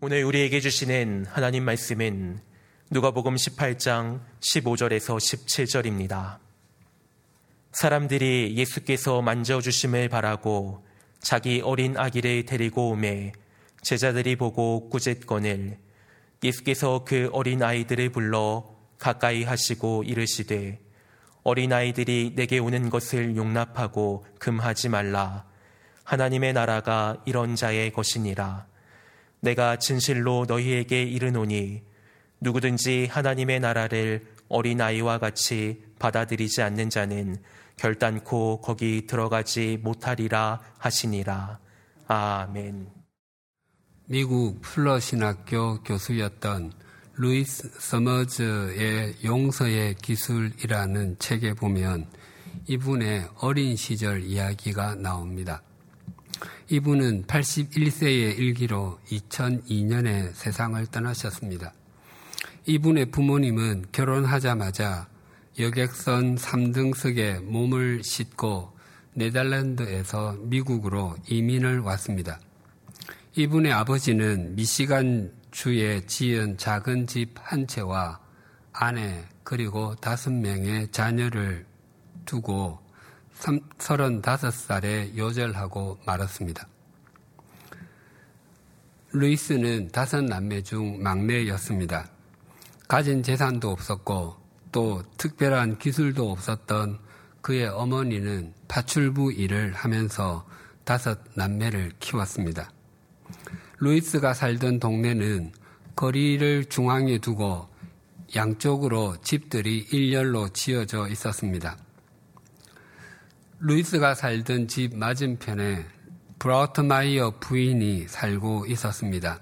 오늘 우리에게 주시는 하나님 말씀은 누가복음 18장 15절에서 17절입니다. 사람들이 예수께서 만져주심을 바라고 자기 어린 아기를 데리고 오매 제자들이 보고 꾸짖거늘 예수께서 그 어린 아이들을 불러 가까이 하시고 이르시되 어린 아이들이 내게 오는 것을 용납하고 금하지 말라 하나님의 나라가 이런 자의 것이니라 내가 진실로 너희에게 이르노니 누구든지 하나님의 나라를 어린아이와 같이 받아들이지 않는 자는 결단코 거기 들어가지 못하리라 하시니라. 아멘. 미국 풀러 신학교 교수였던 루이스 서머즈의 용서의 기술이라는 책에 보면 이분의 어린 시절 이야기가 나옵니다. 이분은 81세의 일기로 2002년에 세상을 떠나셨습니다. 이분의 부모님은 결혼하자마자 여객선 3등석에 몸을 싣고 네덜란드에서 미국으로 이민을 왔습니다. 이분의 아버지는 미시간 주에 지은 작은 집 한 채와 아내 그리고 다섯 명의 자녀를 두고 35살에 요절하고 말았습니다. 루이스는 다섯 남매 중 막내였습니다. 가진 재산도 없었고 또 특별한 기술도 없었던 그의 어머니는 파출부 일을 하면서 다섯 남매를 키웠습니다. 루이스가 살던 동네는 거리를 중앙에 두고 양쪽으로 집들이 일렬로 지어져 있었습니다. 루이스가 살던 집 맞은편에 브라우트마이어 부인이 살고 있었습니다.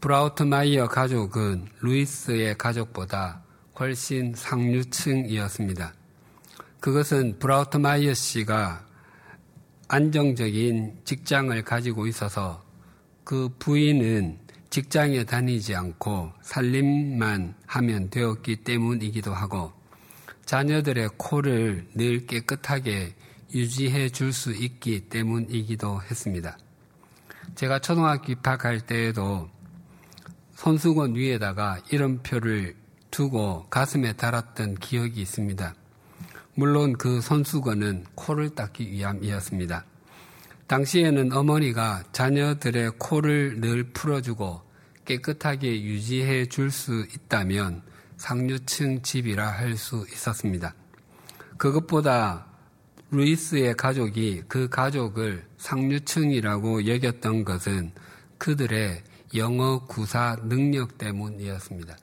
브라우트마이어 가족은 루이스의 가족보다 훨씬 상류층이었습니다. 그것은 브라우트마이어 씨가 안정적인 직장을 가지고 있어서 그 부인은 직장에 다니지 않고 살림만 하면 되었기 때문이기도 하고 자녀들의 코를 늘 깨끗하게 유지해 줄 수 있기 때문이기도 했습니다. 제가 초등학교 입학할 때에도 손수건 위에다가 이름표를 두고 가슴에 달았던 기억이 있습니다. 물론 그 손수건은 코를 닦기 위함이었습니다. 당시에는 어머니가 자녀들의 코를 늘 풀어주고 깨끗하게 유지해 줄 수 있다면 상류층 집이라 할 수 있었습니다. 그것보다 루이스의 가족이 그 가족을 상류층이라고 여겼던 것은 그들의 영어 구사 능력 때문이었습니다.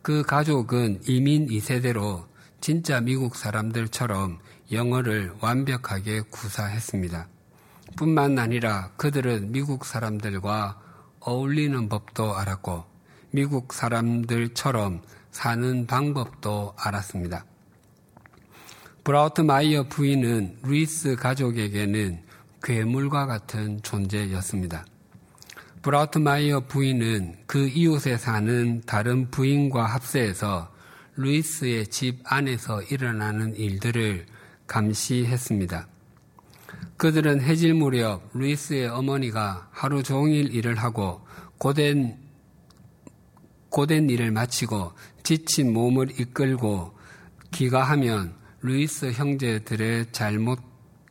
그 가족은 이민 2세대로 진짜 미국 사람들처럼 영어를 완벽하게 구사했습니다. 뿐만 아니라 그들은 미국 사람들과 어울리는 법도 알았고 미국 사람들처럼 사는 방법도 알았습니다. 브라우트 마이어 부인은 루이스 가족에게는 괴물과 같은 존재였습니다. 브라우트 마이어 부인은 그 이웃에 사는 다른 부인과 합세해서 루이스의 집 안에서 일어나는 일들을 감시했습니다. 그들은 해질 무렵 루이스의 어머니가 하루 종일 일을 하고 고된 고된 일을 마치고 지친 몸을 이끌고 귀가하면 루이스 형제들의 잘못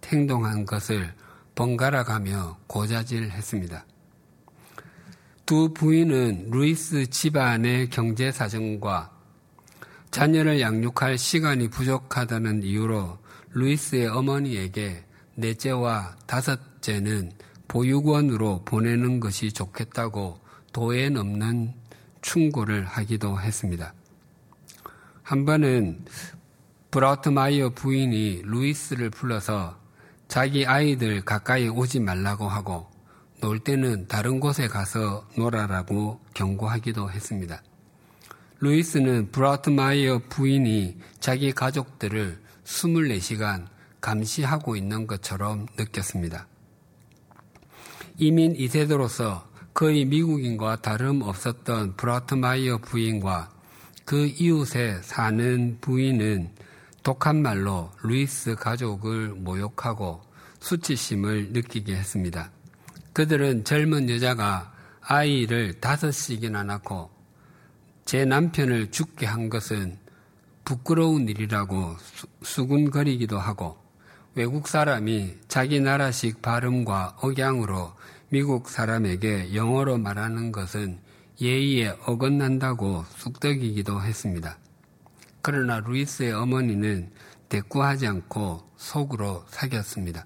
행동한 것을 번갈아 가며 고자질했습니다. 두 부인은 루이스 집안의 경제 사정과 자녀를 양육할 시간이 부족하다는 이유로 루이스의 어머니에게 넷째와 다섯째는 보육원으로 보내는 것이 좋겠다고 도에 넘는 충고를 하기도 했습니다. 한 번은 브라우트마이어 부인이 루이스를 불러서 자기 아이들 가까이 오지 말라고 하고 놀 때는 다른 곳에 가서 놀아라고 경고하기도 했습니다. 루이스는 브라우트마이어 부인이 자기 가족들을 24시간 감시하고 있는 것처럼 느꼈습니다. 이민 2세대로서 거의 미국인과 다름없었던 브라우트마이어 부인과 그 이웃에 사는 부인은 독한 말로 루이스 가족을 모욕하고 수치심을 느끼게 했습니다. 그들은 젊은 여자가 아이를 다섯씩이나 낳고 제 남편을 죽게 한 것은 부끄러운 일이라고 수군거리기도 하고 외국 사람이 자기 나라식 발음과 억양으로 미국 사람에게 영어로 말하는 것은 예의에 어긋난다고 쑥덕이기도 했습니다. 그러나 루이스의 어머니는 대꾸하지 않고 속으로 삭이었습니다.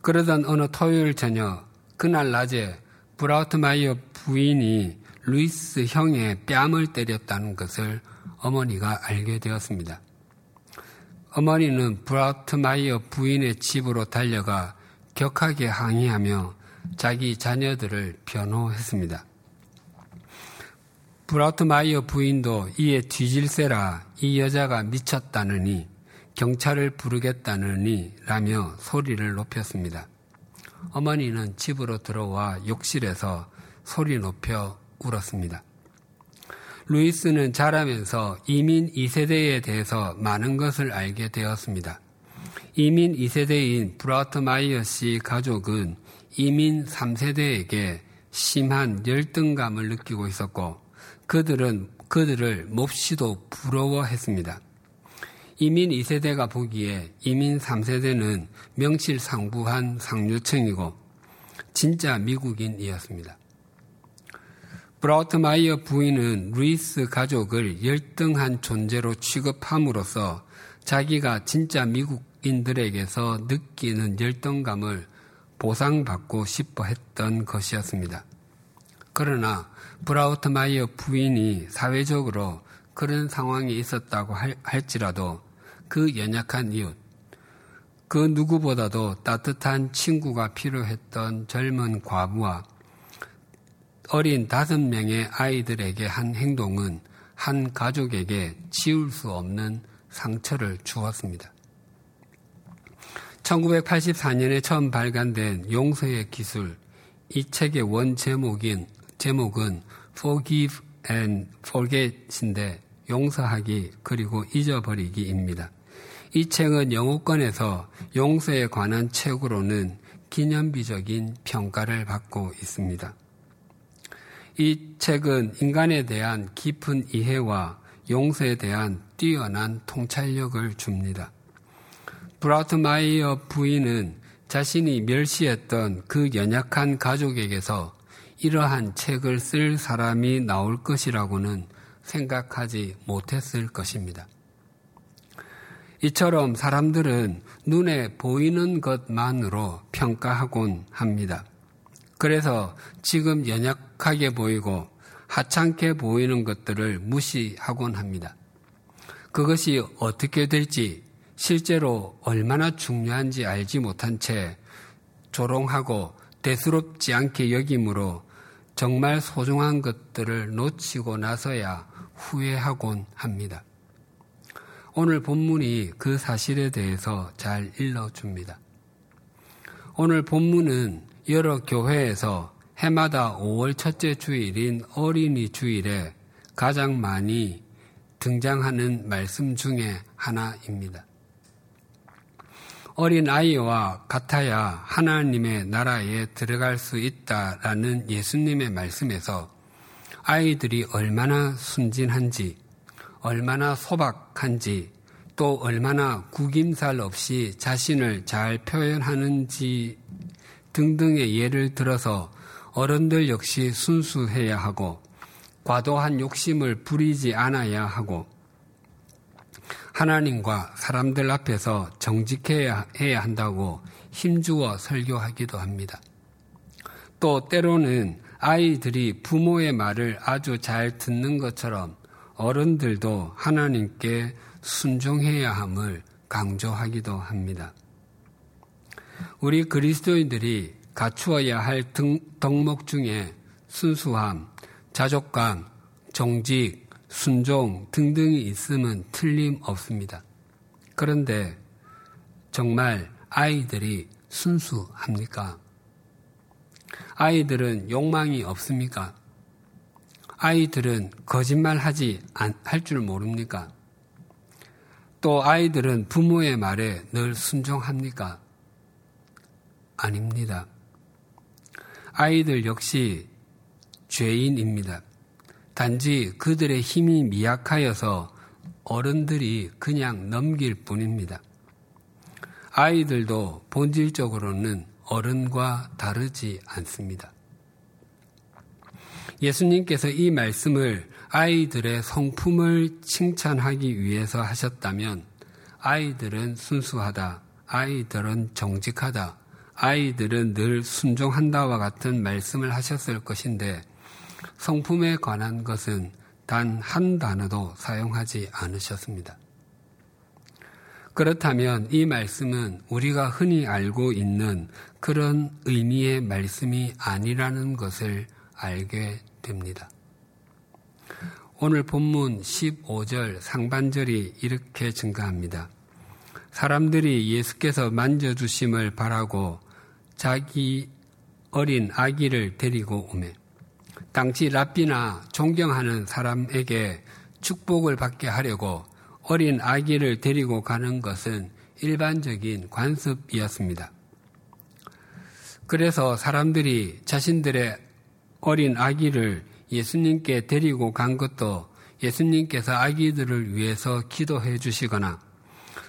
그러던 어느 토요일 저녁, 그날 낮에 브라우트마이어 부인이 루이스 형의 뺨을 때렸다는 것을 어머니가 알게 되었습니다. 어머니는 브라우트마이어 부인의 집으로 달려가 격하게 항의하며 자기 자녀들을 변호했습니다. 브라우트마이어 부인도 이에 뒤질세라 이 여자가 미쳤다느니 경찰을 부르겠다느니 라며 소리를 높였습니다. 어머니는 집으로 들어와 욕실에서 소리 높여 울었습니다. 루이스는 자라면서 이민 2세대에 대해서 많은 것을 알게 되었습니다. 이민 2세대인 브라우트마이어 씨 가족은 이민 3세대에게 심한 열등감을 느끼고 있었고 그들은 그들을 몹시도 부러워했습니다. 이민 2세대가 보기에 이민 3세대는 명실상부한 상류층이고 진짜 미국인이었습니다. 브라우트마이어 부인은 루이스 가족을 열등한 존재로 취급함으로써 자기가 진짜 미국인들에게서 느끼는 열등감을 보상받고 싶어 했던 것이었습니다. 그러나 브라우트마이어 부인이 사회적으로 그런 상황이 있었다고 할지라도 그 연약한 이웃, 그 누구보다도 따뜻한 친구가 필요했던 젊은 과부와 어린 다섯 명의 아이들에게 한 행동은 한 가족에게 지울 수 없는 상처를 주었습니다. 1984년에 처음 발간된 용서의 기술, 이 책의 원 제목인, 제목은 Forgive and Forget인데 용서하기 그리고 잊어버리기입니다. 이 책은 영어권에서 용서에 관한 책으로는 기념비적인 평가를 받고 있습니다. 이 책은 인간에 대한 깊은 이해와 용서에 대한 뛰어난 통찰력을 줍니다. 브라우트마이어 부인은 자신이 멸시했던 그 연약한 가족에게서 이러한 책을 쓸 사람이 나올 것이라고는 생각하지 못했을 것입니다. 이처럼 사람들은 눈에 보이는 것만으로 평가하곤 합니다. 그래서 지금 연약하게 보이고 하찮게 보이는 것들을 무시하곤 합니다. 그것이 어떻게 될지 실제로 얼마나 중요한지 알지 못한 채 조롱하고 대수롭지 않게 여김으로 정말 소중한 것들을 놓치고 나서야 후회하곤 합니다. 오늘 본문이 그 사실에 대해서 잘 일러줍니다. 오늘 본문은 여러 교회에서 해마다 5월 첫째 주일인 어린이 주일에 가장 많이 등장하는 말씀 중에 하나입니다. 어린 아이와 같아야 하나님의 나라에 들어갈 수 있다라는 예수님의 말씀에서 아이들이 얼마나 순진한지, 얼마나 소박한지, 또 얼마나 구김살 없이 자신을 잘 표현하는지 등등의 예를 들어서 어른들 역시 순수해야 하고 과도한 욕심을 부리지 않아야 하고 하나님과 사람들 앞에서 정직해야 해야 한다고 힘주어 설교하기도 합니다. 또 때로는 아이들이 부모의 말을 아주 잘 듣는 것처럼 어른들도 하나님께 순종해야 함을 강조하기도 합니다. 우리 그리스도인들이 갖추어야 할 등, 덕목 중에 순수함, 자족감, 정직, 순종 등등이 있으면 틀림없습니다. 그런데 정말 아이들이 순수합니까? 아이들은 욕망이 없습니까? 아이들은 거짓말 하지 할 줄 모릅니까? 또 아이들은 부모의 말에 늘 순종합니까? 아닙니다. 아이들 역시 죄인입니다. 단지 그들의 힘이 미약하여서 어른들이 그냥 넘길 뿐입니다. 아이들도 본질적으로는 어른과 다르지 않습니다. 예수님께서 이 말씀을 아이들의 성품을 칭찬하기 위해서 하셨다면 아이들은 순수하다, 아이들은 정직하다, 아이들은 늘 순종한다와 같은 말씀을 하셨을 것인데 성품에 관한 것은 단 한 단어도 사용하지 않으셨습니다. 그렇다면 이 말씀은 우리가 흔히 알고 있는 그런 의미의 말씀이 아니라는 것을 알게 됩니다. 오늘 본문 15절 상반절이 이렇게 증가합니다. 사람들이 예수께서 만져주심을 바라고 자기 어린 아기를 데리고 오매 당시 랍비나 존경하는 사람에게 축복을 받게 하려고 어린 아기를 데리고 가는 것은 일반적인 관습이었습니다. 그래서 사람들이 자신들의 어린 아기를 예수님께 데리고 간 것도 예수님께서 아기들을 위해서 기도해 주시거나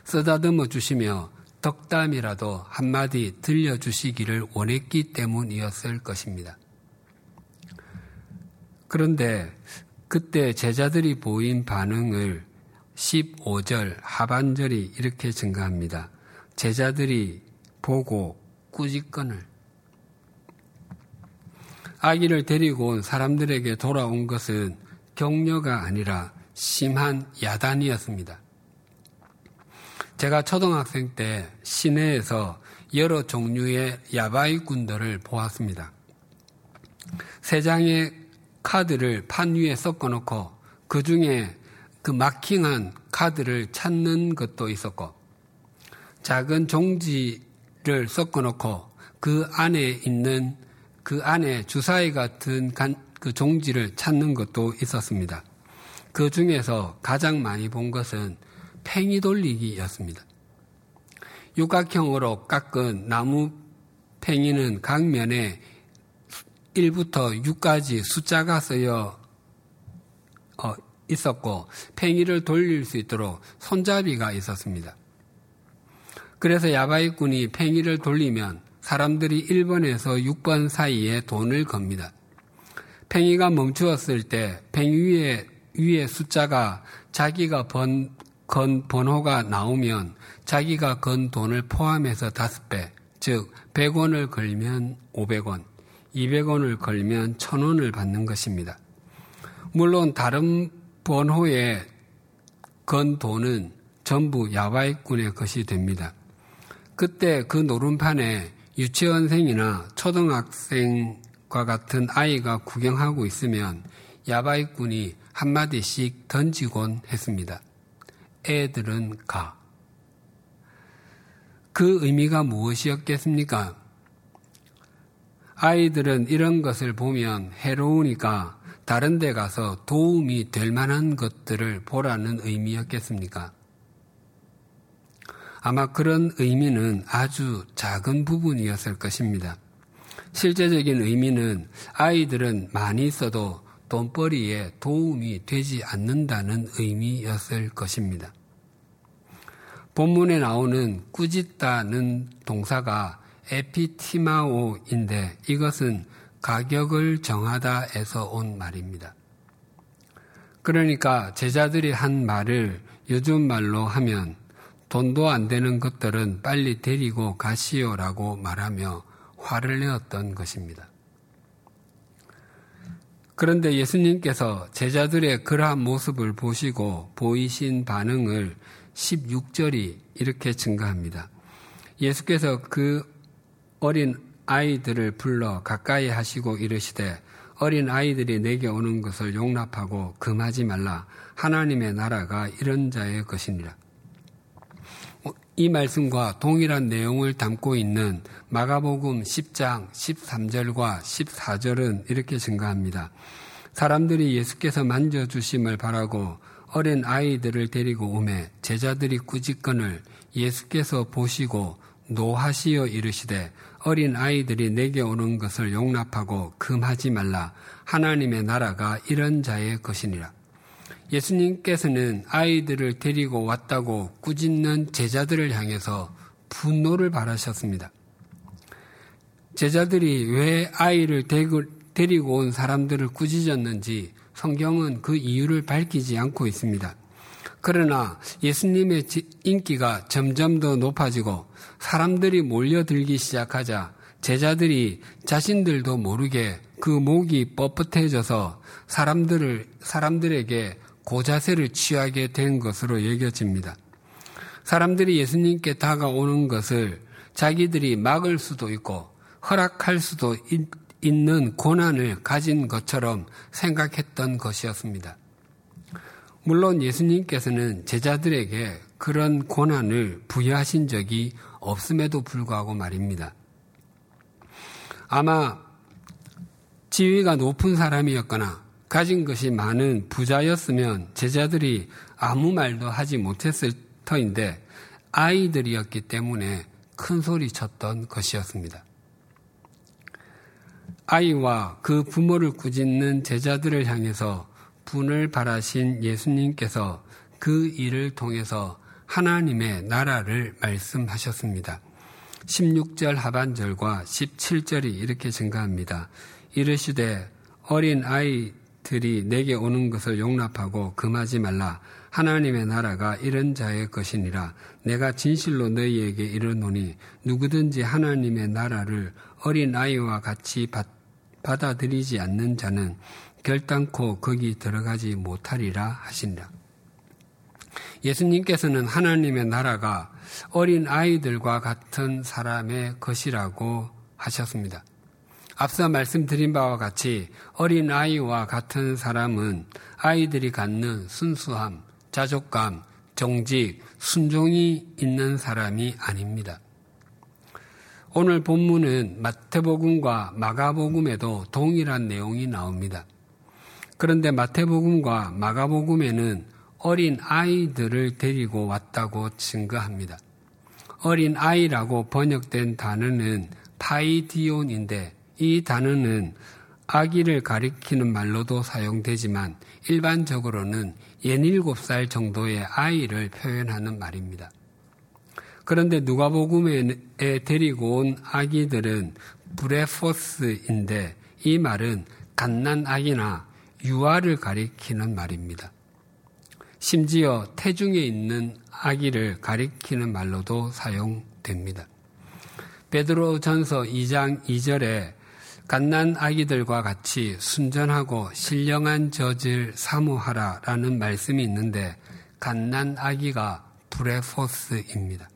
쓰다듬어 주시며 덕담이라도 한마디 들려주시기를 원했기 때문이었을 것입니다. 그런데 그때 제자들이 보인 반응을 15절 하반절이 이렇게 증가합니다. 제자들이 보고 꾸짖건을 아기를 데리고 온 사람들에게 돌아온 것은 격려가 아니라 심한 야단이었습니다. 제가 초등학생 때 시내에서 여러 종류의 야바이꾼들을 보았습니다. 세 장의 카드를 판 위에 섞어 놓고 그 중에 그 마킹한 카드를 찾는 것도 있었고 작은 종지를 섞어 놓고 그 안에 있는 그 안에 주사위 같은 그 종지를 찾는 것도 있었습니다. 그 중에서 가장 많이 본 것은 팽이 돌리기였습니다. 육각형으로 깎은 나무 팽이는 각 면에 1부터 6까지 숫자가 쓰여 어, 있었고 팽이를 돌릴 수 있도록 손잡이가 있었습니다. 그래서 야바이꾼이 팽이를 돌리면 사람들이 1번에서 6번 사이에 돈을 겁니다. 팽이가 멈추었을 때 팽이 위에, 위에 숫자가 자기가 번, 건 번호가 나오면 자기가 건 돈을 포함해서 5배, 즉 100원을 걸면 500원, 200원을 걸면 1000원을 받는 것입니다. 물론 다른 번호에 건 돈은 전부 야바이꾼의 것이 됩니다. 그때 그 노름판에 유치원생이나 초등학생과 같은 아이가 구경하고 있으면 야바이꾼이 한마디씩 던지곤 했습니다. 애들은 가. 그 의미가 무엇이었겠습니까? 아이들은 이런 것을 보면 해로우니까 다른 데 가서 도움이 될 만한 것들을 보라는 의미였겠습니까? 아마 그런 의미는 아주 작은 부분이었을 것입니다. 실제적인 의미는 아이들은 많이 있어도 돈벌이에 도움이 되지 않는다는 의미였을 것입니다. 본문에 나오는 꾸짖다는 동사가 에피티마오인데 이것은 가격을 정하다에서 온 말입니다. 그러니까 제자들이 한 말을 요즘 말로 하면 돈도 안 되는 것들은 빨리 데리고 가시오라고 말하며 화를 내었던 것입니다. 그런데 예수님께서 제자들의 그러한 모습을 보시고 보이신 반응을 16절이 이렇게 증가합니다. 예수께서 그 어린 아이들을 불러 가까이 하시고 이르시되 어린 아이들이 내게 오는 것을 용납하고 금하지 말라. 하나님의 나라가 이런 자의 것이니라. 이 말씀과 동일한 내용을 담고 있는 마가복음 10장 13절과 14절은 이렇게 증가합니다. 사람들이 예수께서 만져주심을 바라고 어린 아이들을 데리고 오매 제자들이 꾸짖건을 예수께서 보시고 노하시어 이르시되 어린 아이들이 내게 오는 것을 용납하고 금하지 말라. 하나님의 나라가 이런 자의 것이니라. 예수님께서는 아이들을 데리고 왔다고 꾸짖는 제자들을 향해서 분노를 바라셨습니다. 제자들이 왜 아이를 데리고 온 사람들을 꾸짖었는지 성경은 그 이유를 밝히지 않고 있습니다. 그러나 예수님의 인기가 점점 더 높아지고 사람들이 몰려들기 시작하자 제자들이 자신들도 모르게 그 목이 뻣뻣해져서 사람들을, 사람들에게 고자세를 취하게 된 것으로 여겨집니다. 사람들이 예수님께 다가오는 것을 자기들이 막을 수도 있고 허락할 수도 있는 고난을 가진 것처럼 생각했던 것이었습니다. 물론 예수님께서는 제자들에게 그런 고난을 부여하신 적이 없음에도 불구하고 말입니다. 아마 지위가 높은 사람이었거나 가진 것이 많은 부자였으면 제자들이 아무 말도 하지 못했을 터인데 아이들이었기 때문에 큰 소리 쳤던 것이었습니다. 아이와 그 부모를 꾸짖는 제자들을 향해서 분을 바라신 예수님께서 그 일을 통해서 하나님의 나라를 말씀하셨습니다. 16절 하반절과 17절이 이렇게 증가합니다. 이르시되 어린 아이들이 내게 오는 것을 용납하고 금하지 말라. 하나님의 나라가 이런 자의 것이니라. 내가 진실로 너희에게 이르노니 누구든지 하나님의 나라를 어린 아이와 같이 받, 받아들이지 않는 자는 결단코 거기 들어가지 못하리라 하신다. 예수님께서는 하나님의 나라가 어린 아이들과 같은 사람의 것이라고 하셨습니다. 앞서 말씀드린 바와 같이 어린 아이와 같은 사람은 아이들이 갖는 순수함, 자족감, 정직, 순종이 있는 사람이 아닙니다. 오늘 본문은 마태복음과 마가복음에도 동일한 내용이 나옵니다. 그런데 마태복음과 마가복음에는 어린 아이들을 데리고 왔다고 증거합니다. 어린 아이라고 번역된 단어는 파이디온인데 이 단어는 아기를 가리키는 말로도 사용되지만 일반적으로는 17살 정도의 아이를 표현하는 말입니다. 그런데 누가복음에 데리고 온 아기들은 브레포스인데 이 말은 갓난 아기나 유아를 가리키는 말입니다. 심지어 태중에 있는 아기를 가리키는 말로도 사용됩니다. 베드로 전서 2장 2절에 갓난 아기들과 같이 순전하고 신령한 젖을 사모하라 라는 말씀이 있는데 갓난 아기가 브레포스입니다.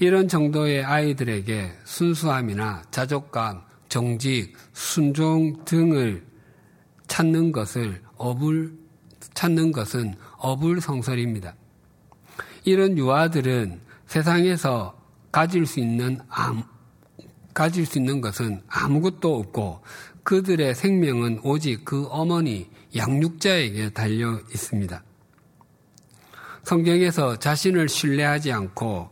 이런 정도의 아이들에게 순수함이나 자족감, 정직, 순종 등을 찾는 것을 어불 찾는 것은 어불성설입니다. 이런 유아들은 세상에서 가질 수 있는 아무, 가질 수 있는 것은 아무것도 없고 그들의 생명은 오직 그 어머니 양육자에게 달려 있습니다. 성경에서 자신을 신뢰하지 않고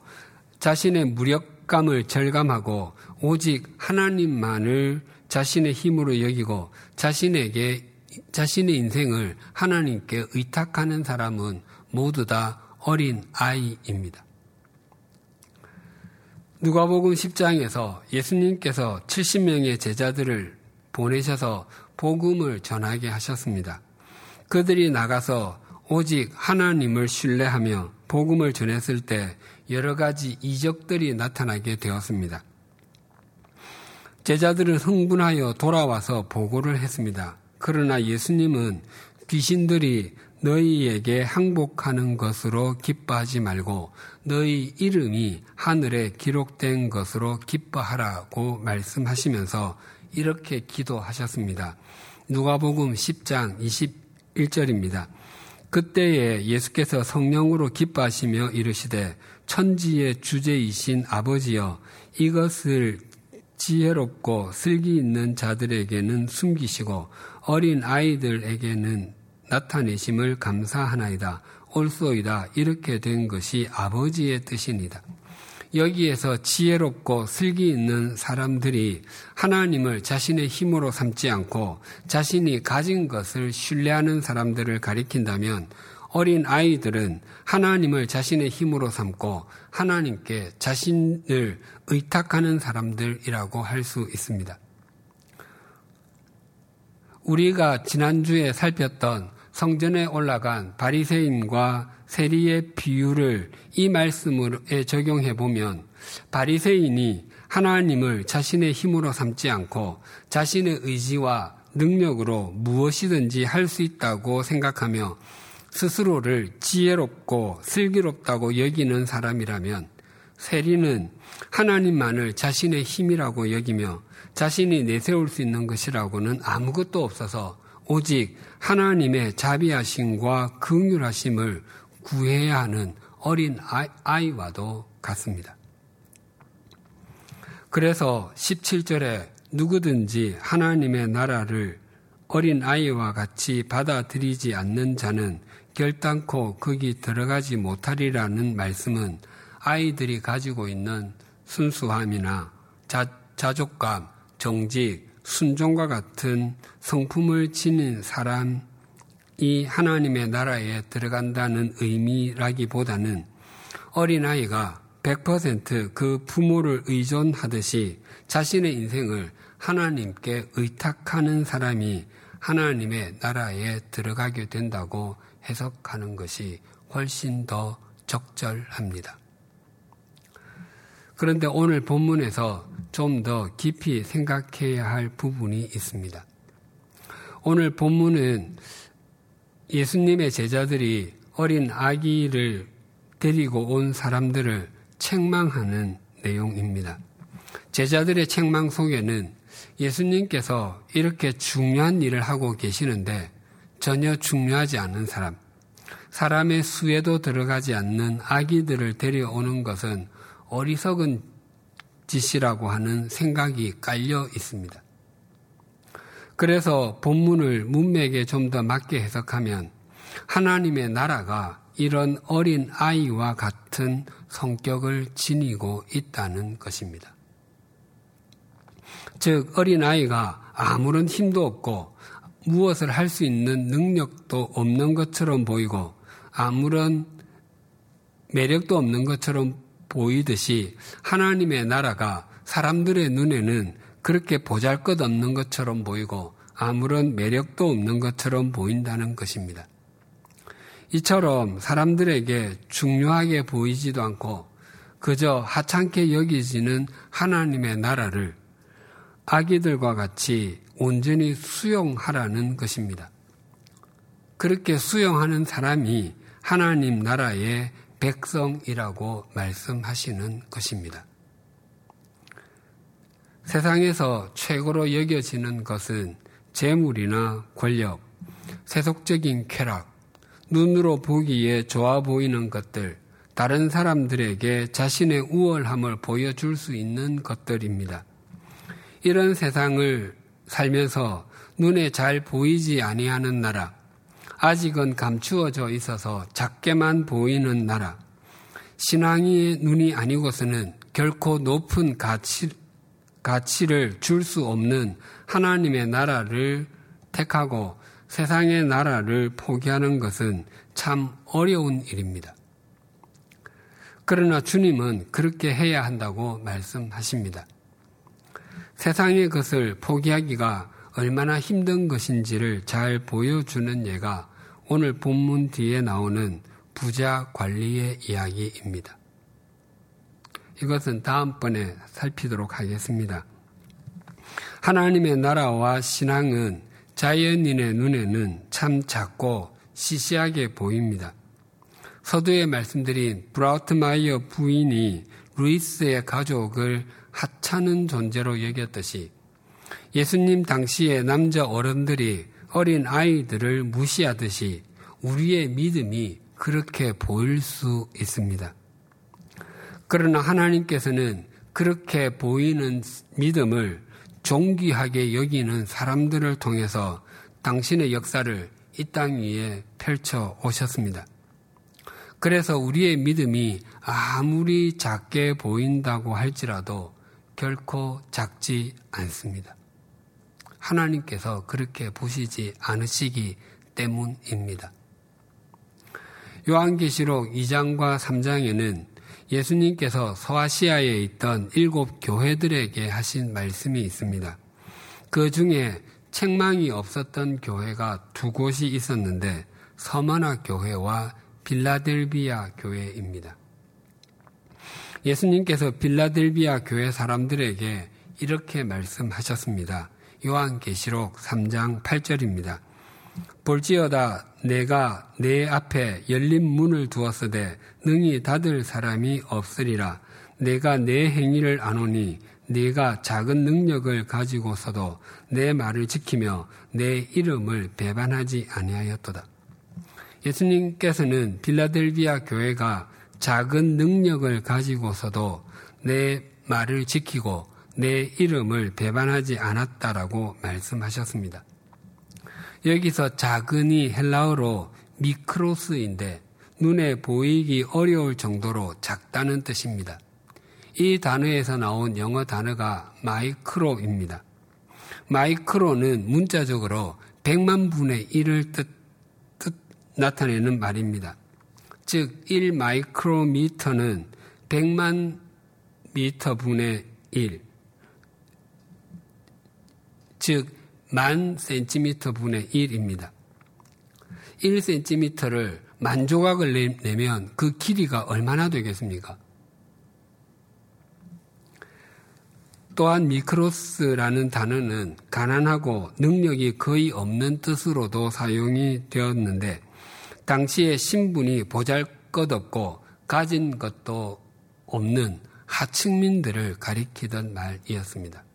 자신의 무력감을 절감하고 오직 하나님만을 자신의 힘으로 여기고 자신에게 자신의 인생을 하나님께 의탁하는 사람은 모두 다 어린 아이입니다. 누가복음 10장에서 예수님께서 70명의 제자들을 보내셔서 복음을 전하게 하셨습니다. 그들이 나가서 오직 하나님을 신뢰하며 복음을 전했을 때 여러 가지 이적들이 나타나게 되었습니다. 제자들은 흥분하여 돌아와서 보고를 했습니다. 그러나 예수님은 귀신들이 너희에게 항복하는 것으로 기뻐하지 말고 너희 이름이 하늘에 기록된 것으로 기뻐하라고 말씀하시면서 이렇게 기도하셨습니다. 누가복음 10장 21절입니다. 그때에 예수께서 성령으로 기뻐하시며 이르시되 천지의 주제이신 아버지여 이것을 지혜롭고 슬기 있는 자들에게는 숨기시고 어린 아이들에게는 나타내심을 감사하나이다. 옳소이다. 이렇게 된 것이 아버지의 뜻입니다. 여기에서 지혜롭고 슬기 있는 사람들이 하나님을 자신의 힘으로 삼지 않고 자신이 가진 것을 신뢰하는 사람들을 가리킨다면 어린 아이들은 하나님을 자신의 힘으로 삼고 하나님께 자신을 의탁하는 사람들이라고 할 수 있습니다. 우리가 지난주에 살폈던 성전에 올라간 바리새인과 세리의 비유를 이 말씀에 적용해 보면 바리새인이 하나님을 자신의 힘으로 삼지 않고 자신의 의지와 능력으로 무엇이든지 할 수 있다고 생각하며 스스로를 지혜롭고 슬기롭다고 여기는 사람이라면 세리는 하나님만을 자신의 힘이라고 여기며 자신이 내세울 수 있는 것이라고는 아무것도 없어서 오직 하나님의 자비하심과 긍휼하심을 구해야 하는 어린 아이 와도 같습니다. 그래서 17절에 누구든지 하나님의 나라를 어린 아이와 같이 받아들이지 않는 자는 결단코 거기 들어가지 못하리라는 말씀은 아이들이 가지고 있는 순수함이나 자, 자족감, 정직, 순종과 같은 성품을 지닌 사람이 하나님의 나라에 들어간다는 의미라기보다는 어린아이가 100%그 부모를 의존하듯이 자신의 인생을 하나님께 의탁하는 사람이 하나님의 나라에 들어가게 된다고 해석하는 것이 훨씬 더 적절합니다. 그런데 오늘 본문에서 좀 더 깊이 생각해야 할 부분이 있습니다. 오늘 본문은 예수님의 제자들이 어린 아기를 데리고 온 사람들을 책망하는 내용입니다. 제자들의 책망 속에는 예수님께서 이렇게 중요한 일을 하고 계시는데 전혀 중요하지 않은 사람, 사람의 수에도 들어가지 않는 아기들을 데려오는 것은 어리석은 짓이라고 하는 생각이 깔려 있습니다. 그래서 본문을 문맥에 좀 더 맞게 해석하면 하나님의 나라가 이런 어린 아이와 같은 성격을 지니고 있다는 것입니다. 즉, 어린 아이가 아무런 힘도 없고 무엇을 할 수 있는 능력도 없는 것처럼 보이고 아무런 매력도 없는 것처럼 보이듯이 하나님의 나라가 사람들의 눈에는 그렇게 보잘 것 없는 것처럼 보이고 아무런 매력도 없는 것처럼 보인다는 것입니다. 이처럼 사람들에게 중요하게 보이지도 않고 그저 하찮게 여기지는 하나님의 나라를 아기들과 같이 온전히 수용하라는 것입니다. 그렇게 수용하는 사람이 하나님 나라의 백성이라고 말씀하시는 것입니다. 세상에서 최고로 여겨지는 것은 재물이나 권력, 세속적인 쾌락, 눈으로 보기에 좋아 보이는 것들, 다른 사람들에게 자신의 우월함을 보여줄 수 있는 것들입니다. 이런 세상을 살면서 눈에 잘 보이지 아니하는 나라, 아직은 감추어져 있어서 작게만 보이는 나라, 신앙의 눈이 아니고서는 결코 높은 가치, 가치를 줄 수 없는 하나님의 나라를 택하고 세상의 나라를 포기하는 것은 참 어려운 일입니다. 그러나 주님은 그렇게 해야 한다고 말씀하십니다. 세상의 것을 포기하기가 얼마나 힘든 것인지를 잘 보여주는 예가 오늘 본문 뒤에 나오는 부자 관리의 이야기입니다. 이것은 다음번에 살피도록 하겠습니다. 하나님의 나라와 신앙은 자연인의 눈에는 참 작고 시시하게 보입니다. 서두에 말씀드린 브라우트마이어 부인이 루이스의 가족을 하찮은 존재로 여겼듯이 예수님 당시의 남자 어른들이 어린 아이들을 무시하듯이 우리의 믿음이 그렇게 보일 수 있습니다. 그러나 하나님께서는 그렇게 보이는 믿음을 존귀하게 여기는 사람들을 통해서 당신의 역사를 이 땅 위에 펼쳐 오셨습니다. 그래서 우리의 믿음이 아무리 작게 보인다고 할지라도 결코 작지 않습니다. 하나님께서 그렇게 보시지 않으시기 때문입니다. 요한계시록 2장과 3장에는 예수님께서 서아시아에 있던 일곱 교회들에게 하신 말씀이 있습니다. 그 중에 책망이 없었던 교회가 두 곳이 있었는데 서머나 교회와 빌라델비아 교회입니다. 예수님께서 빌라델비아 교회 사람들에게 이렇게 말씀하셨습니다. 요한계시록 3장 8절입니다. 볼지어다 내가 내 앞에 열린 문을 두었으되 능히 닫을 사람이 없으리라. 내가 내 행위를 아노니 네가 작은 능력을 가지고서도 내 말을 지키며 내 이름을 배반하지 아니하였도다. 예수님께서는 빌라델비아 교회가 작은 능력을 가지고서도 내 말을 지키고 내 이름을 배반하지 않았다라고 말씀하셨습니다. 여기서 작은이 헬라어로 미크로스인데 눈에 보이기 어려울 정도로 작다는 뜻입니다. 이 단어에서 나온 영어 단어가 마이크로입니다. 마이크로는 문자적으로 100만 분의 1을 뜻, 뜻 나타내는 말입니다. 즉, 1 마이크로미터는 100만 미터 분의 1, 즉, 만 센티미터 분의 1입니다. 1센티미터를 만 조각을 내면 그 길이가 얼마나 되겠습니까? 또한 미크로스라는 단어는 가난하고 능력이 거의 없는 뜻으로도 사용이 되었는데 당시의 신분이 보잘 것 없고 가진 것도 없는 하층민들을 가리키던 말이었습니다.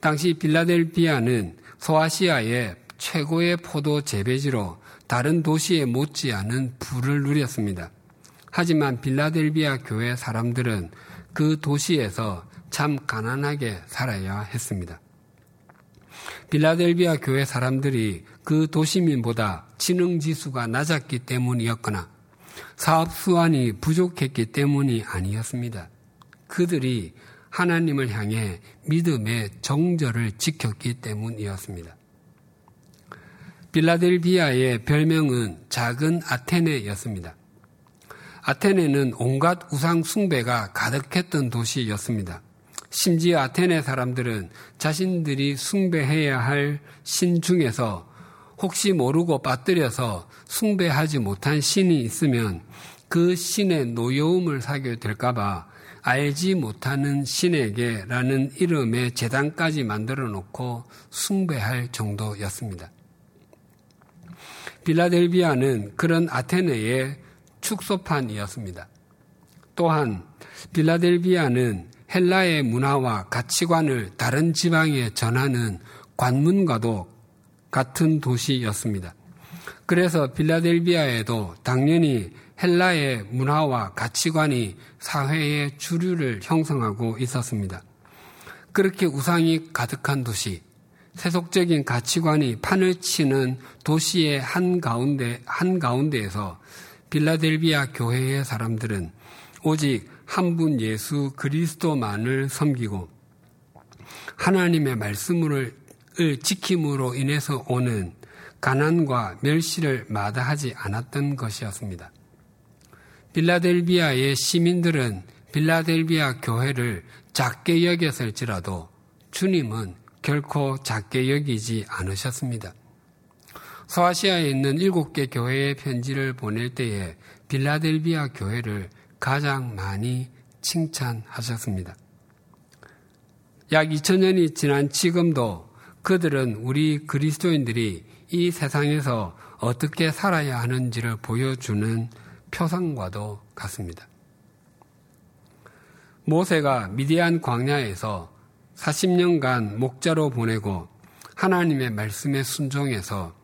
당시 빌라델비아는 소아시아의 최고의 포도 재배지로 다른 도시에 못지않은 부를 누렸습니다. 하지만 빌라델비아 교회 사람들은 그 도시에서 참 가난하게 살아야 했습니다. 빌라델비아 교회 사람들이 그 도시민보다 지능 지수가 낮았기 때문이었거나 사업 수완이 부족했기 때문이 아니었습니다. 그들이 하나님을 향해 믿음의 정절을 지켰기 때문이었습니다. 빌라델비아의 별명은 작은 아테네였습니다. 아테네는 온갖 우상 숭배가 가득했던 도시였습니다. 심지어 아테네 사람들은 자신들이 숭배해야 할 신 중에서 혹시 모르고 빠뜨려서 숭배하지 못한 신이 있으면 그 신의 노여움을 사게 될까봐 알지 못하는 신에게라는 이름의 재단까지 만들어 놓고 숭배할 정도였습니다. 빌라델비아는 그런 아테네의 축소판이었습니다. 또한 빌라델비아는 헬라의 문화와 가치관을 다른 지방에 전하는 관문과도 같은 도시였습니다. 그래서 빌라델비아에도 당연히 헬라의 문화와 가치관이 사회의 주류를 형성하고 있었습니다. 그렇게 우상이 가득한 도시, 세속적인 가치관이 판을 치는 도시의 한 가운데, 한 가운데에서 빌라델비아 교회의 사람들은 오직 한 분 예수 그리스도만을 섬기고 하나님의 말씀을 지킴으로 인해서 오는 가난과 멸시를 마다하지 않았던 것이었습니다. 빌라델비아의 시민들은 빌라델비아 교회를 작게 여겼을지라도 주님은 결코 작게 여기지 않으셨습니다. 소아시아에 있는 일곱 개 교회의 편지를 보낼 때에 빌라델비아 교회를 가장 많이 칭찬하셨습니다. 약 2000년이 지난 지금도 그들은 우리 그리스도인들이 이 세상에서 어떻게 살아야 하는지를 보여주는 표상과도 같습니다. 모세가 미디안 광야에서 40년간 목자로 보내고 하나님의 말씀에 순종해서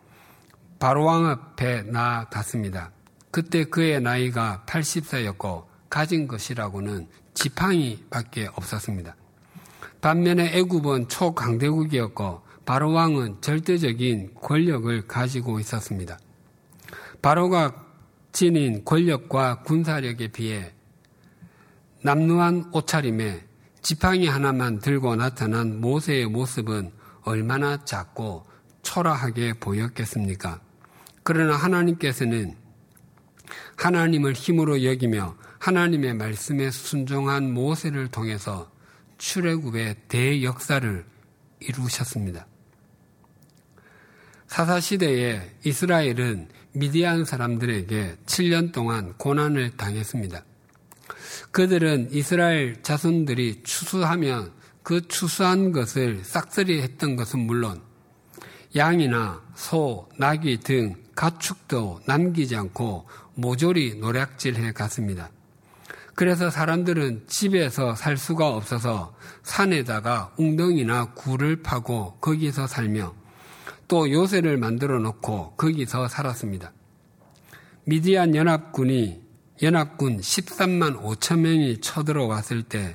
바로왕 앞에 나아갔습니다. 그때 그의 나이가 80세였고 가진 것이라고는 지팡이 밖에 없었습니다. 반면에 애굽은 초강대국이었고 바로왕은 절대적인 권력을 가지고 있었습니다. 바로가 지닌 권력과 군사력에 비해 남루한 옷차림에 지팡이 하나만 들고 나타난 모세의 모습은 얼마나 작고 초라하게 보였겠습니까? 그러나 하나님께서는 하나님을 힘으로 여기며 하나님의 말씀에 순종한 모세를 통해서 출애굽의 대역사를 이루셨습니다. 사사 시대에 이스라엘은 미디안 사람들에게 7년 동안 고난을 당했습니다. 그들은 이스라엘 자손들이 추수하면 그 추수한 것을 싹쓸이 했던 것은 물론 양이나 소, 나귀 등 가축도 남기지 않고 모조리 노략질해 갔습니다. 그래서 사람들은 집에서 살 수가 없어서 산에다가 웅덩이나 굴을 파고 거기서 살며 또 요새를 만들어 놓고 거기서 살았습니다. 미디안 연합군이 연합군 13만 5천 명이 쳐들어왔을 때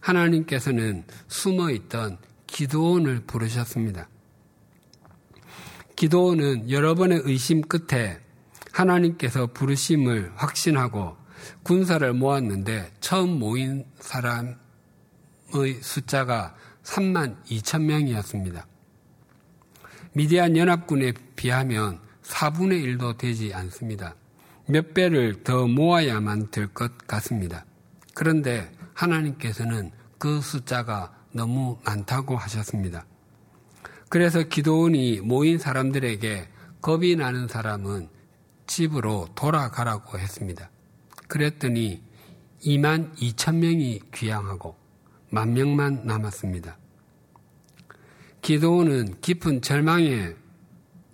하나님께서는 숨어 있던 기도원을 부르셨습니다. 기도원은 여러 번의 의심 끝에 하나님께서 부르심을 확신하고 군사를 모았는데 처음 모인 사람의 숫자가 3만 2천 명이었습니다. 미디안 연합군에 비하면 4분의 1도 되지 않습니다. 몇 배를 더 모아야만 될 것 같습니다. 그런데 하나님께서는 그 숫자가 너무 많다고 하셨습니다. 그래서 기도원이 모인 사람들에게 겁이 나는 사람은 집으로 돌아가라고 했습니다. 그랬더니 2만 2천 명이 귀향하고 만 명만 남았습니다. 기도원은 깊은 절망에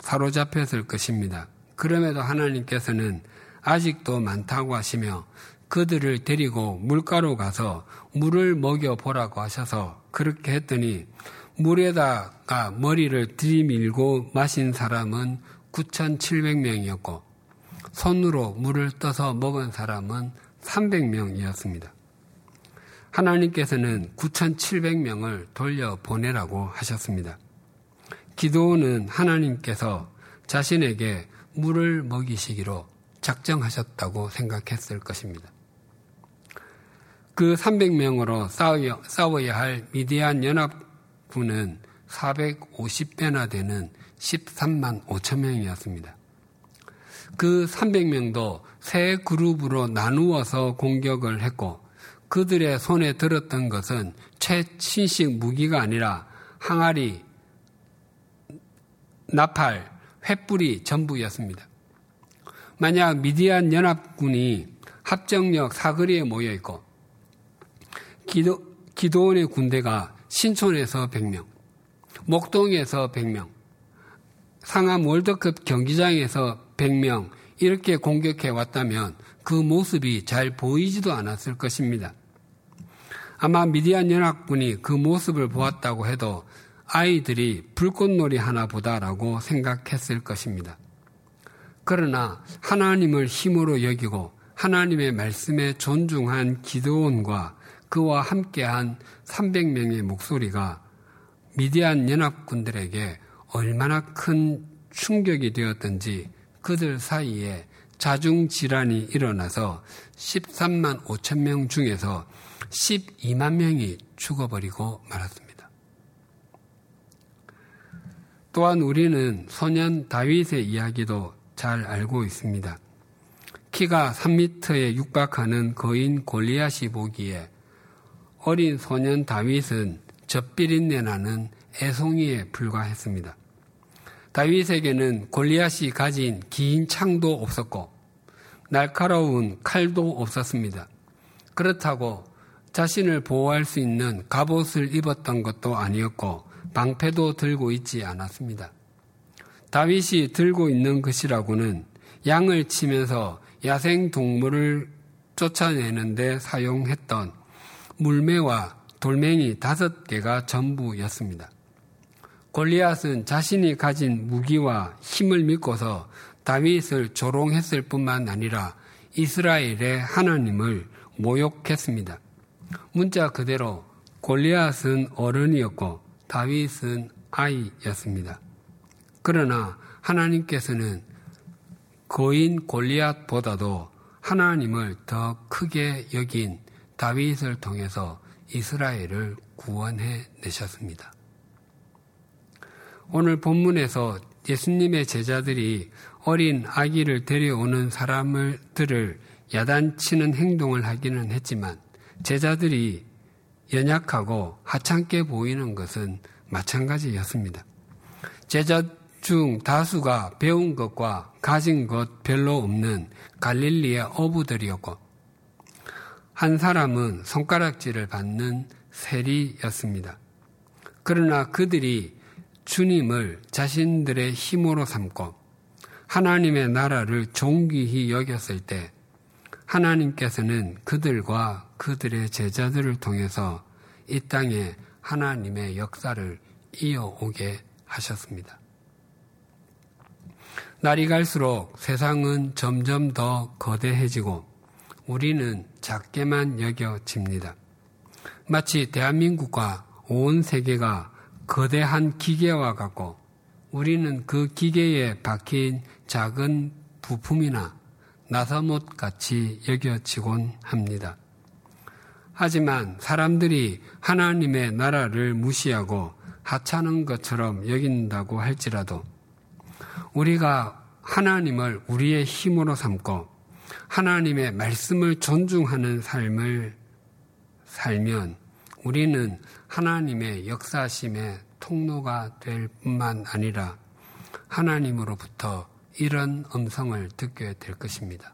사로잡혔을 것입니다. 그럼에도 하나님께서는 아직도 많다고 하시며 그들을 데리고 물가로 가서 물을 먹여 보라고 하셔서 그렇게 했더니 물에다가 머리를 들이밀고 마신 사람은 9,700명이었고 손으로 물을 떠서 먹은 사람은 300명이었습니다. 하나님께서는 9,700명을 돌려 보내라고 하셨습니다. 기도는 하나님께서 자신에게 물을 먹이시기로 작정하셨다고 생각했을 것입니다. 그 300명으로 싸워야 할 미디안 연합군은 450배나 되는 13만 5천 명이었습니다. 그 300명도 세 그룹으로 나누어서 공격을 했고 그들의 손에 들었던 것은 최신식 무기가 아니라 항아리, 나팔, 횃불이 전부였습니다. 만약 미디안 연합군이 합정역 사거리에 모여 있고 기도, 기도원의 군대가 신촌에서 100명, 목동에서 100명, 상암 월드컵 경기장에서 100명 이렇게 공격해 왔다면 그 모습이 잘 보이지도 않았을 것입니다. 아마 미디안 연합군이 그 모습을 보았다고 해도 아이들이 불꽃놀이 하나 보다라고 생각했을 것입니다. 그러나 하나님을 힘으로 여기고 하나님의 말씀에 존중한 기도원과 그와 함께한 300명의 목소리가 미디안 연합군들에게 얼마나 큰 충격이 되었던지 그들 사이에 자중질환이 일어나서 13만 5천 명 중에서 12만 명이 죽어버리고 말았습니다. 또한 우리는 소년 다윗의 이야기도 잘 알고 있습니다. 키가 3미터에 육박하는 거인 골리앗이 보기에 어린 소년 다윗은 젖비린내 나는 애송이에 불과했습니다. 다윗에게는 골리앗이 가진 긴 창도 없었고 날카로운 칼도 없었습니다. 그렇다고 자신을 보호할 수 있는 갑옷을 입었던 것도 아니었고 방패도 들고 있지 않았습니다. 다윗이 들고 있는 것이라고는 양을 치면서 야생 동물을 쫓아내는데 사용했던 물매와 돌멩이 다섯 개가 전부였습니다. 골리앗은 자신이 가진 무기와 힘을 믿고서 다윗을 조롱했을 뿐만 아니라 이스라엘의 하나님을 모욕했습니다. 문자 그대로 골리앗은 어른이었고 다윗은 아이였습니다. 그러나 하나님께서는 거인 골리앗보다도 하나님을 더 크게 여긴 다윗을 통해서 이스라엘을 구원해 내셨습니다. 오늘 본문에서 예수님의 제자들이 어린 아기를 데려오는 사람들을 야단치는 행동을 하기는 했지만 제자들이 연약하고 하찮게 보이는 것은 마찬가지였습니다. 제자 중 다수가 배운 것과 가진 것 별로 없는 갈릴리의 어부들이었고 한 사람은 손가락질을 받는 세리였습니다. 그러나 그들이 주님을 자신들의 힘으로 삼고 하나님의 나라를 존귀히 여겼을 때 하나님께서는 그들과 그들의 제자들을 통해서 이 땅에 하나님의 역사를 이어오게 하셨습니다. 날이 갈수록 세상은 점점 더 거대해지고 우리는 작게만 여겨집니다. 마치 대한민국과 온 세계가 거대한 기계와 같고 우리는 그 기계에 박힌 작은 부품이나 나사못 같이 여겨지곤 합니다. 하지만 사람들이 하나님의 나라를 무시하고 하찮은 것처럼 여긴다고 할지라도 우리가 하나님을 우리의 힘으로 삼고 하나님의 말씀을 존중하는 삶을 살면 우리는 하나님의 역사심의 통로가 될 뿐만 아니라 하나님으로부터 이런 음성을 듣게 될 것입니다.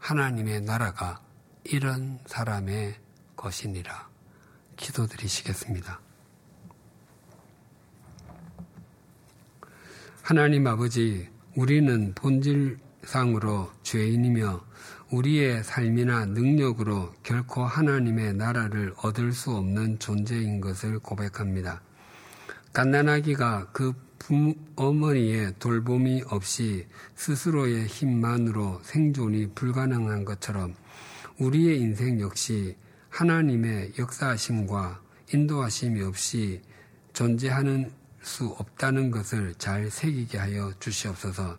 하나님의 나라가 이런 사람의 것이니라. 기도드리시겠습니다. 하나님 아버지, 우리는 본질상으로 죄인이며 우리의 삶이나 능력으로 결코 하나님의 나라를 얻을 수 없는 존재인 것을 고백합니다. 갓난아기가 그 어머니의 돌봄이 없이 스스로의 힘만으로 생존이 불가능한 것처럼 우리의 인생 역시 하나님의 역사하심과 인도하심이 없이 존재하는 수 없다는 것을 잘 새기게 하여 주시옵소서.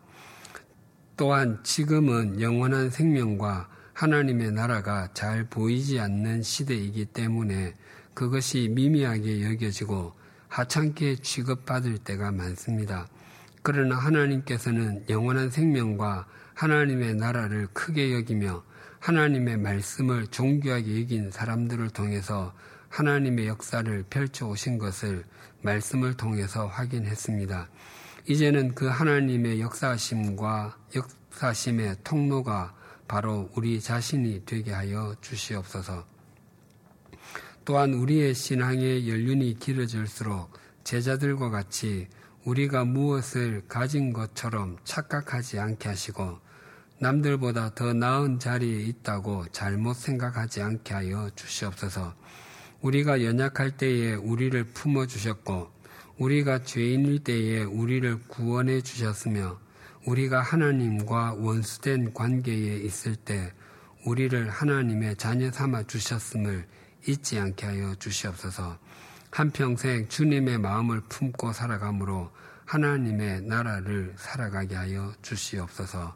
또한 지금은 영원한 생명과 하나님의 나라가 잘 보이지 않는 시대이기 때문에 그것이 미미하게 여겨지고 하찮게 취급받을 때가 많습니다. 그러나 하나님께서는 영원한 생명과 하나님의 나라를 크게 여기며 하나님의 말씀을 존귀하게 여긴 사람들을 통해서 하나님의 역사를 펼쳐 오신 것을 말씀을 통해서 확인했습니다. 이제는 그 하나님의 역사심과 역사심의 통로가 바로 우리 자신이 되게 하여 주시옵소서. 또한 우리의 신앙의 연륜이 길어질수록 제자들과 같이 우리가 무엇을 가진 것처럼 착각하지 않게 하시고 남들보다 더 나은 자리에 있다고 잘못 생각하지 않게 하여 주시옵소서. 우리가 연약할 때에 우리를 품어 주셨고 우리가 죄인일 때에 우리를 구원해 주셨으며 우리가 하나님과 원수된 관계에 있을 때 우리를 하나님의 자녀 삼아 주셨음을 잊지 않게 하여 주시옵소서. 한평생 주님의 마음을 품고 살아감으로 하나님의 나라를 살아가게 하여 주시옵소서.